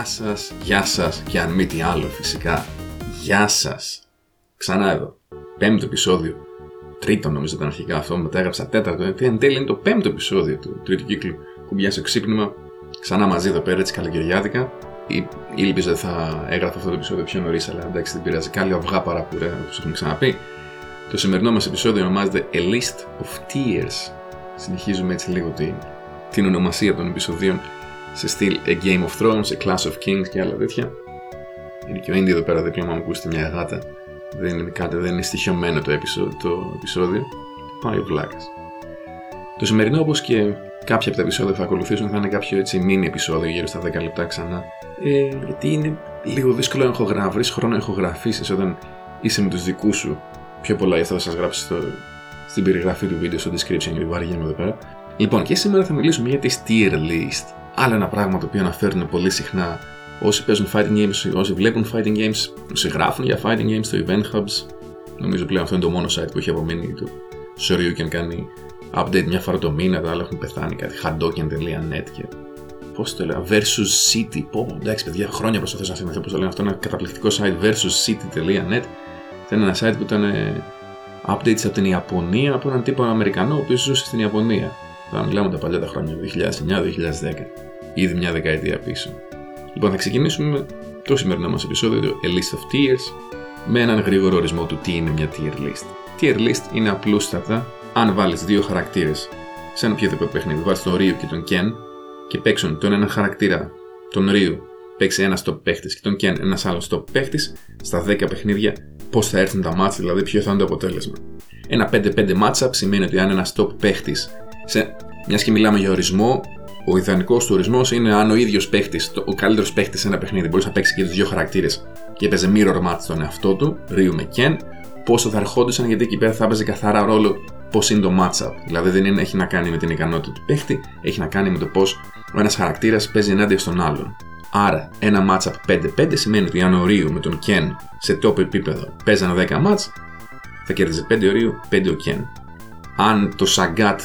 Γεια σας, γεια σας και αν μη τι άλλο φυσικά. Γεια σας. Ξανά εδώ. Πέμπτο επεισόδιο. Τρίτο νομίζω ήταν αρχικά αυτό, μετά έγραψα τέταρτο. Γιατί εν τέλει είναι το πέμπτο επεισόδιο του τρίτου κύκλου κουμπιά στο ξύπνημα. Ξανά μαζί εδώ πέρα, έτσι καλοκαιριάτικα. Ή, ότι θα έγραφα αυτό το επεισόδιο πιο νωρίς, αλλά εντάξει δεν πειράζει. Κάλλιο αυγά παραπουρέ, όπως έχουμε ξαναπεί. Το σημερινό μας επεισόδιο ονομάζεται A List of Tears. Συνεχίζουμε έτσι λίγο την, την ονομασία των επεισοδίων σε στυλ A Game of Thrones, A Class of Kings και άλλα τέτοια. Είναι και ο Ίντι εδώ πέρα δίπλα μου ακούστε μια γάτα. Δεν είναι κάτι, δεν είναι στοιχειωμένο το, επεισόδιο, το επεισόδιο. Πάει ο βλάκας. Το σημερινό όπως και κάποια από τα επεισόδια που θα ακολουθήσουν θα είναι κάποιο έτσι μίνι επεισόδιο γύρω στα 10 λεπτά ξανά. Ε, γιατί είναι λίγο δύσκολο να βρει χρόνο να ηχογραφήσει όταν είσαι με τους δικούς σου. Πιο πολλά γι' αυτό θα σας γράψω στο, στην περιγραφή του βίντεο, στο description, γιατί βαριέμαι εδώ πέρα. Λοιπόν, και σήμερα θα μιλήσουμε για τη tier list. Άλλο ένα πράγμα το οποίο αναφέρουν πολύ συχνά όσοι παίζουν fighting games, όσοι βλέπουν fighting games, όσοι γράφουν για fighting games στο Event Hubs. Νομίζω πλέον αυτό είναι το μόνο site που έχει απομείνει του Shoryuken κάνει update μια φορά το μήνα, τα άλλα έχουν πεθάνει κάτι hadoken.net και πώς το λέω, versus city. Πω, εντάξει, παιδιά, χρόνια προσπαθώ να θυμηθώ πώς το λένε αυτό. Ένα καταπληκτικό site versus city.net. Ήταν ένα site που ήταν ε, updates από την Ιαπωνία από έναν τύπο Αμερικανό ο οποίος ζούσε στην Ιαπωνία. Θα μιλάμε τα παλιά τα χρόνια, 2009-2010. Ήδη μια δεκαετία πίσω. Λοιπόν, θα ξεκινήσουμε με το σημερινό μας επεισόδιο, το A List of Tiers, με έναν γρήγορο ορισμό του τι είναι μια tier list. Tier list είναι απλούστατα αν βάλεις δύο χαρακτήρες σε ένα οποιοδήποτε παιχνίδι, βάλει τον Ρίου και τον Ken και παίξουν τον ένα χαρακτήρα, τον Ρίου, παίξει ένας top παίχτης και τον Ken ένας άλλος top παίχτης, στα 10 παιχνίδια πώς θα έρθουν τα μάτσα, δηλαδή ποιο θα είναι το αποτέλεσμα. Ένα 5-5 matchup σημαίνει ότι αν ένας top παίχτης σε... Μιας και μιλάμε για ορισμό, ο ιδανικός του ορισμός είναι αν ο ίδιος παίχτης, ο καλύτερος παίχτης σε ένα παιχνίδι, μπορεί να παίξει και τους δύο χαρακτήρες και έπαιζε mirror match στον εαυτό του, Ρίου με Ken, πόσο θα ερχόντουσαν γιατί εκεί πέρα θα έπαιζε καθαρά ρόλο πώς είναι το matchup. Δηλαδή δεν είναι, έχει να κάνει με την ικανότητα του παίχτη, έχει να κάνει με το πώς ο ένας χαρακτήρας παίζει ενάντια στον άλλον. Άρα, ένα matchup 5-5 σημαίνει ότι αν ο Ρίου με τον Ken σε top επίπεδο παίζανε 10 match, θα κέρδιζε 5 ο Ρίου, 5 ο Ken. Αν το Sagat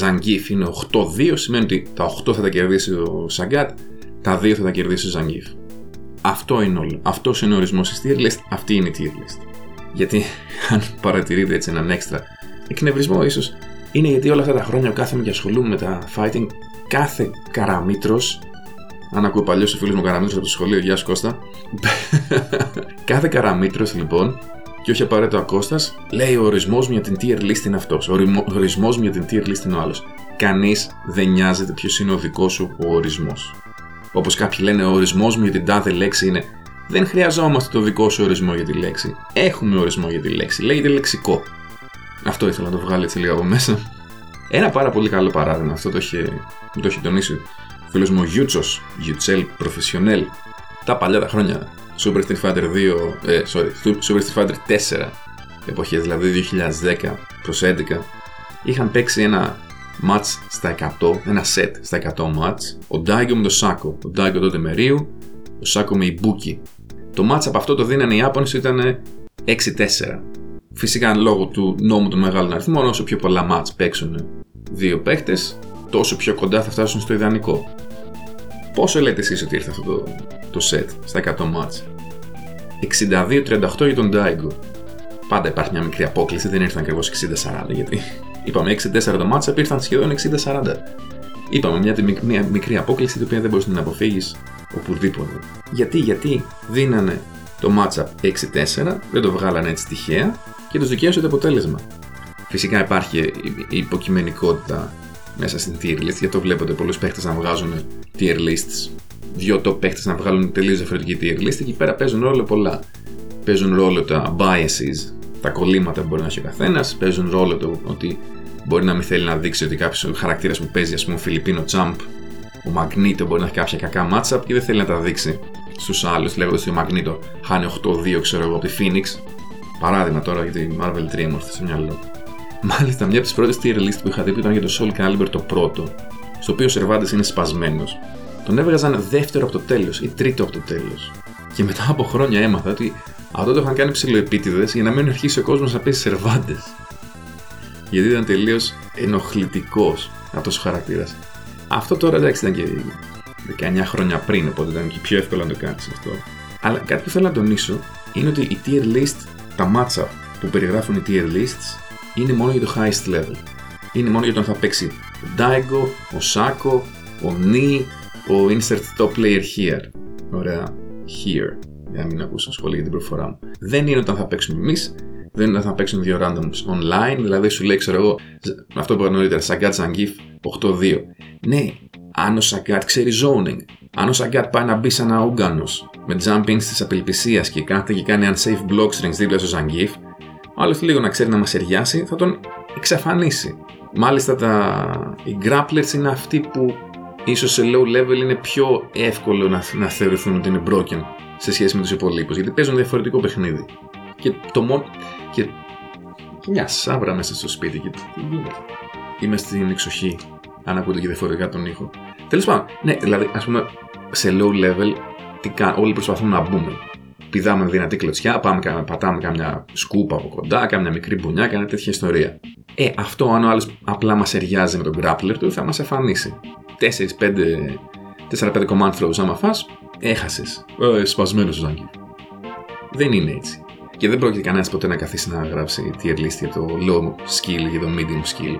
Zangief είναι 8-2, σημαίνει ότι τα 8 θα τα κερδίσει ο Σαγκάτ, τα 2 θα τα κερδίσει ο Zangief. Αυτό είναι όλο. Αυτός είναι ο ορισμός της tier list, αυτή είναι η tier list. Γιατί, αν παρατηρείτε έτσι έναν έξτρα εκνευρισμό, ίσως είναι γιατί όλα αυτά τα χρόνια που κάθομαι και ασχολούμαι με τα fighting, κάθε καραμίτρος. Αν ακούω παλιός ο φίλος μου καραμίτρος από το σχολείο, Γεια σου Κώστα. κάθε καραμίτρος λοιπόν και όχι απαραίτητο Ακώστα, λέει ο ορισμός μου για την tier list είναι αυτός. Ο ορισμός μου για την tier list είναι ο άλλος. Κανείς δεν νοιάζεται ποιος είναι ο δικός σου ο ορισμός. Όπως κάποιοι λένε, ο ορισμός μου για την τάδε λέξη είναι. Δεν χρειαζόμαστε το δικό σου ορισμό για τη λέξη. Έχουμε ορισμό για τη λέξη. Λέγεται λεξικό. Αυτό ήθελα να το βγάλει έτσι λίγο από μέσα. Ένα πάρα πολύ καλό παράδειγμα, αυτό το έχει, το έχει τονίσει ο φίλος μου ο Γιούτσος, Γιουτσέλ Professional, τα παλιά τα χρόνια Super Street Fighter 2, ε, sorry, Super Street Fighter 4 εποχές, δηλαδή 2010 προς 11, είχαν παίξει ένα match στα 100, ένα set στα 100 match, ο Daigo με τον Σάκο, ο Daigo τότε με Ryu, ο Σάκο με Ibuki. Το match από αυτό το δίνανε οι Ιάπωνες ήταν 6-4. Φυσικά λόγω του νόμου των μεγάλων αριθμών, όσο πιο πολλά match παίξουν δύο παίχτες, τόσο πιο κοντά θα φτάσουν στο ιδανικό. Πόσο λέτε εσείς ότι ήρθε αυτό το, το set στα 100 match; 62-38 για τον Daigo. Πάντα υπάρχει μια μικρή απόκληση, δεν ήρθαν ακριβώς 60-40 γιατί είπαμε 6-4 το μάτσα, ήρθαν σχεδόν 60-40. Είπαμε μια, μια μικρή απόκληση την οποία δεν μπορείς να αποφύγεις οπουδήποτε. Γιατί, γιατί δίνανε το matchup 6-4, δεν το βγάλανε έτσι τυχαία και τους δικαίωσε το αποτέλεσμα. Φυσικά υπάρχει η υποκειμενικότητα μέσα στην tier list, γιατί το βλέπετε πολλούς παίχτε να βγάζουν tier lists δύο top παίχτες να βγάλουν τελείως διαφορετική tier list. Εκεί πέρα παίζουν ρόλο πολλά. Παίζουν ρόλο τα biases, τα κολλήματα που μπορεί να έχει ο καθένας. Παίζουν ρόλο το ότι μπορεί να μην θέλει να δείξει ότι κάποιος χαρακτήρας που παίζει, ας πούμε, Φιλιππίνο Champ, ο Μαγνήτο μπορεί να έχει κάποια κακά matchup και δεν θέλει να τα δείξει στους άλλους, λέγοντας ότι ο Μαγνήτο χάνει 8-2, ξέρω εγώ, από τη Phoenix. Παράδειγμα τώρα για τη Marvel 3 μου στο μυαλό. Μάλιστα, μια από τις πρώτες tier list που είχα δει που ήταν για το Soul Calibur το πρώτο, στο οποίο ο Σερβάντε είναι σπασμένος τον έβγαζαν δεύτερο από το τέλος ή τρίτο από το τέλος. Και μετά από χρόνια έμαθα ότι αυτό το είχαν κάνει ψηλοεπίτηδε για να μην αρχίσει ο κόσμος να παίζει σερβάντες. Γιατί ήταν τελείως ενοχλητικός αυτός ο χαρακτήρας. Αυτό τώρα εντάξει ήταν και 19 χρόνια πριν, οπότε ήταν και πιο εύκολο να το κάνεις αυτό. Αλλά κάτι που θέλω να τονίσω είναι ότι η tier list, τα matcha που περιγράφουν οι tier lists, είναι μόνο για το highest level. Είναι μόνο για το αν θα παίξει ο Daigo, ο Sako, ο Ni, ο insert top player here. Ωραία. Here. Για να μην ακούσω σχόλια για την προφορά μου. Δεν είναι όταν θα παίξουμε εμείς, δεν είναι όταν θα παίξουν δύο randoms online, δηλαδή σου λέει, ξέρω εγώ, αυτό που είπα νωρίτερα, Sagat Zangief 8-2. Ναι, αν ο Sagat ξέρει zoning, αν ο Sagat πάει να μπει σαν ένα Ούγκανο με jumping τη απελπισίας και κάθεται και κάνει unsafe block strings δίπλα στο Zangief, άλλος λίγο να ξέρει να μας εριάσει, θα τον εξαφανίσει. Μάλιστα τα... οι grapplers είναι αυτοί που ίσως σε low level είναι πιο εύκολο να, να θεωρηθούν ότι είναι broken σε σχέση με τους υπολείπους γιατί παίζουν διαφορετικό παιχνίδι. Και το μόνο... Και... Μια σάβρα μέσα στο σπίτι και τι γίνεται. Είμαι στην εξοχή, αν ακούτε και διαφορετικά τον ήχο. Τέλος πάντων, ναι, δηλαδή, ας πούμε, σε low level, τι κα... όλοι προσπαθούν να μπούμε. Πηδάμε δυνατή κλωτσιά, πάμε, πατάμε κάμια σκούπα από κοντά, κάμια μικρή μπουνιά, κάμια τέτοια ιστορία. Ε, αυτό αν ο άλλος απλά μας εριάζει με τον grappler του, θα μας εμφανίσει. 4-5 command throws άμα φας, έχασες. Ε, σπασμένος Ζάγκη. Δεν είναι έτσι. Και δεν πρόκειται κανένας ποτέ να καθίσει να γράψει tier list για το low skill ή το medium skill.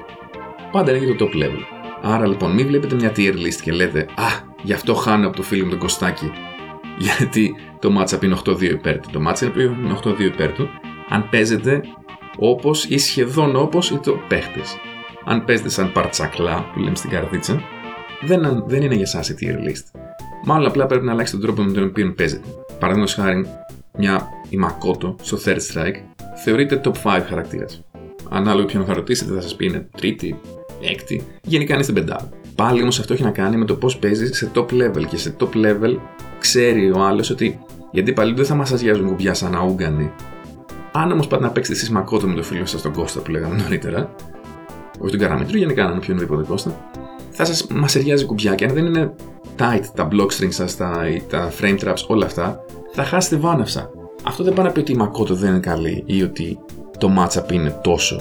Πάντα είναι για το top level. Άρα λοιπόν, μην βλέπετε μια tier list και λέτε Α, γι' αυτό χάνω από το φίλο μου τον Κωστάκη. Γιατί το matchup είναι 8-2 υπέρ του. Το matchup είναι 8-2 υπέρ του. Αν παίζετε όπως ή σχεδόν όπως ή το παίχτε. Αν παίζετε σαν παρτσακλά που λέμε στην καρδίτσα, δεν, δεν είναι για εσάς η tier list. Μάλλον απλά πρέπει να αλλάξει τον τρόπο με τον οποίο παίζετε. Παραδείγματος χάρη, μια η Makoto στο Third Strike θεωρείται top 5 χαρακτήρας. Ανάλογα ποιον θα ρωτήσετε, θα σας πει είναι τρίτη, έκτη, γενικά είναι στην πεντάδα. Πάλι όμως αυτό έχει να κάνει με το πώς παίζεις σε top level και σε top level ξέρει ο άλλος ότι γιατί πάλι δεν θα μα αγιάζουν κουμπιά σαν αούγκανοι. Αν όμως πάτε να παίξετε εσείς Makoto με το φίλο σας τον Κώστα που λέγαμε νωρίτερα, όχι τον Καραμετρού, γενικά έναν οποιονδήποτε Κώστα, θα σας μασεριάζει κουμπιά και αν δεν είναι tight τα block strings σας, τα, τα frame traps, όλα αυτά, θα χάσετε βάναυσα. Αυτό δεν πάει να πει ότι η Makoto δεν είναι καλή ή ότι το matchup είναι τόσο.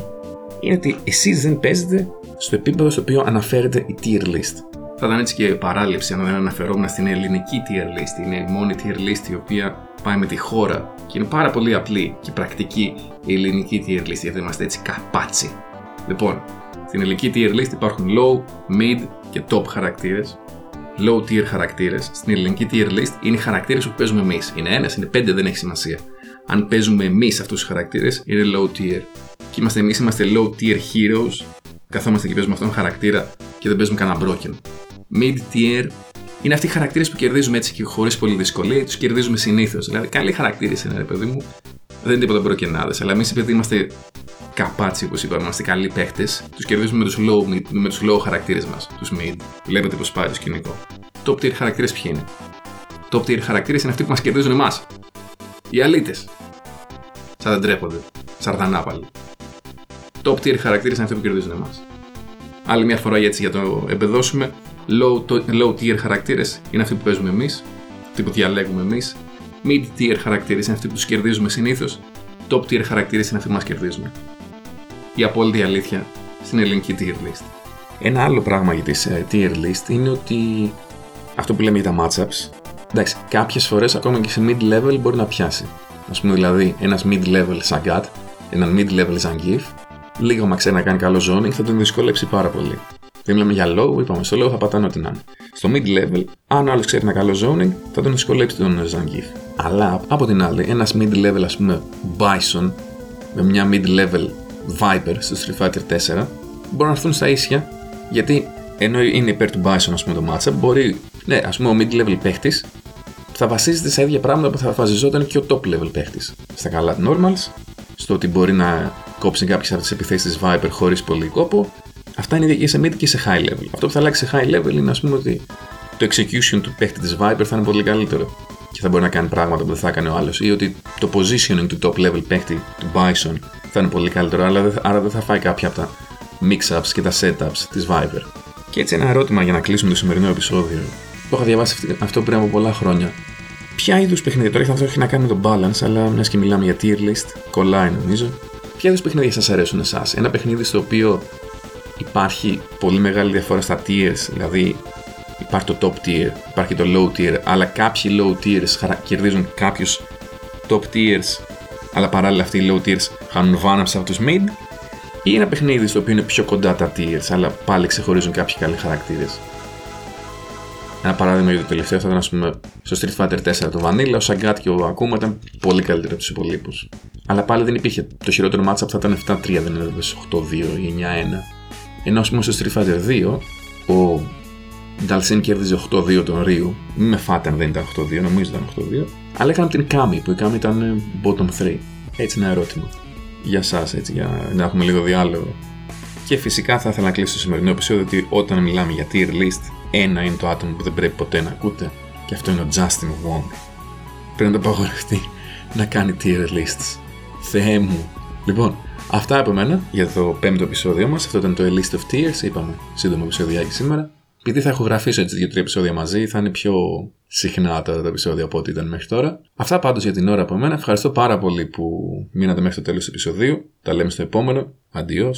Είναι ότι εσείς δεν παίζετε στο επίπεδο στο οποίο αναφέρεται η tier list. Θα ήταν έτσι και παράληψη αν δεν αναφερόμουν στην ελληνική tier list. Είναι η μόνη tier list η οποία πάει με τη χώρα και είναι πάρα πολύ απλή και πρακτική η ελληνική tier list γιατί είμαστε έτσι καπάτσι. Λοιπόν, στην ελληνική tier list υπάρχουν low, mid και top χαρακτήρες. Low tier χαρακτήρες στην ελληνική tier list είναι οι χαρακτήρες που παίζουμε εμείς. Είναι ένας, είναι πέντε, δεν έχει σημασία. Αν παίζουμε εμείς αυτούς τους χαρακτήρες, είναι low tier. Και είμαστε εμείς, είμαστε low tier heroes. Καθόμαστε και παίζουμε αυτόν τον χαρακτήρα και δεν παίζουμε κανένα broken. Mid tier είναι αυτοί οι χαρακτήρες που κερδίζουμε έτσι και χωρίς πολύ δυσκολία, τους κερδίζουμε συνήθως. Δηλαδή, καλοί χαρακτήρες είναι, ρε παιδί μου. Δεν είναι τίποτα μπροκενάδες, αλλά εμείς επειδή είμαστε καπάτσι, όπως είπαμε, είμαστε καλοί παίχτε, τους κερδίζουμε με τους low, με τους low χαρακτήρες μας, τους mid. Βλέπετε πώ πάει το σκηνικό. Top tier χαρακτήρες ποιοι είναι; Top tier χαρακτήρες είναι αυτοί που μας κερδίζουν εμάς. Οι αλήτες. Σαν δεν τρέπονται. Σαρδανάπαλοι. Top tier χαρακτήρες είναι αυτοί που κερδίζουν εμάς. Άλλη μια φορά έτσι για το εμπεδώσουμε. Low, low tier χαρακτήρες είναι αυτοί που παίζουμε εμείς, αυτοί που διαλέγουμε εμείς. Mid tier χαρακτήρες είναι αυτοί που τους κερδίζουμε συνήθως. Top tier χαρακτήρες είναι αυτοί που μας κερδίζουν. Η απόλυτη αλήθεια στην ελληνική tier list. Ένα άλλο πράγμα για τη uh, tier list είναι ότι αυτό που λέμε για τα matchups, εντάξει, κάποιες φορές ακόμα και σε mid level μπορεί να πιάσει. Α πούμε δηλαδή ένας mid level Sagat, ένα mid level Zangief, λίγο μα ξέρει να κάνει καλό zoning θα τον δυσκολέψει πάρα πολύ. Δεν μιλάμε για low, είπαμε στο low θα πατάνε ό,τι να είναι. Στο mid level, αν ο άλλος ξέρει ένα καλό zoning, θα τον δυσκολέψει τον Zangief. Αλλά από την άλλη, ένας mid level, ας πούμε, Bison με μια mid level Viper στο Street Fighter 4 μπορούν να έρθουν στα ίσια γιατί ενώ είναι υπέρ του Bison, ας πούμε, το matchup, μπορεί, ναι, ας πούμε, ο mid level παίχτης θα βασίζεται σε ίδια πράγματα που θα βασιζόταν και ο top level παίχτης. Στα καλά normals, στο ότι μπορεί να κόψει κάποιες από τις επιθέσεις της Viper χωρίς πολύ κόπο Αυτά είναι και σε mid και σε high level. Αυτό που θα αλλάξει σε high level είναι, ας πούμε, ότι το execution του παίχτη της Viper θα είναι πολύ καλύτερο και θα μπορεί να κάνει πράγματα που δεν θα έκανε ο άλλος, ή ότι το positioning του top level παίχτη του Bison θα είναι πολύ καλύτερο, αλλά άρα δεν θα φάει κάποια από τα mix-ups και τα setups της Viper. Και έτσι ένα ερώτημα για να κλείσουμε το σημερινό επεισόδιο. Το είχα διαβάσει αυτό πριν από πολλά χρόνια. Ποια είδους παιχνίδια, τώρα αυτό έχει να κάνει με το balance, αλλά μιας και μιλάμε για tier list, κολλάει νομίζω. Ποια είδους παιχνίδια σας αρέσουν εσάς, Ένα παιχνίδι στο οποίο υπάρχει πολύ μεγάλη διαφορά στα tiers, δηλαδή υπάρχει το top tier, υπάρχει το low tier, αλλά κάποιοι low tiers κερδίζουν κάποιους top tiers, αλλά παράλληλα αυτοί οι low tiers χάνουν βάναψη από τους mid, ή ένα παιχνίδι στο οποίο είναι πιο κοντά τα tiers, αλλά πάλι ξεχωρίζουν κάποιοι καλοί χαρακτήρες. Ένα παράδειγμα για το τελευταίο θα ήταν, ας πούμε, στο Street Fighter 4 το Vanilla, ο Sagat και ο Akuma ήταν πολύ καλύτερο από τους υπολείπους. Αλλά πάλι δεν υπήρχε. Το χειρότερο matchup θα ήταν 7-3, δεν ήταν 8-2 ή 9-1. Ενώ ας πούμε στο Street Fighter 2, ο Dalsin κέρδιζε 8-2 τον Ryu. Μην με φάτε αν δεν ήταν 8-2, νομίζω ήταν 8-2. Αλλά έκανα την Kami, που η Kami ήταν ε, bottom 3. Έτσι ένα ερώτημα. Για εσά, έτσι, για να έχουμε λίγο διάλογο. Και φυσικά θα ήθελα να κλείσω το σημερινό επεισόδιο ότι όταν μιλάμε για tier list, ένα είναι το άτομο που δεν πρέπει ποτέ να ακούτε και αυτό είναι ο Justin Wong. Πρέπει να το απαγορευτεί να κάνει tier lists. Θεέ μου. Λοιπόν, αυτά από μένα για το πέμπτο επεισόδιο μας. Αυτό ήταν το A List of Tears. Είπαμε σύντομο επεισόδιάκι σήμερα. Επειδή θα έχω γραφήσει έτσι δύο-τρία επεισόδια μαζί, θα είναι πιο συχνά τα, τα επεισόδια από ό,τι ήταν μέχρι τώρα. Αυτά πάντως για την ώρα από μένα. Ευχαριστώ πάρα πολύ που μείνατε μέχρι το τέλος του επεισοδίου. Τα λέμε στο επόμενο. Αντιό.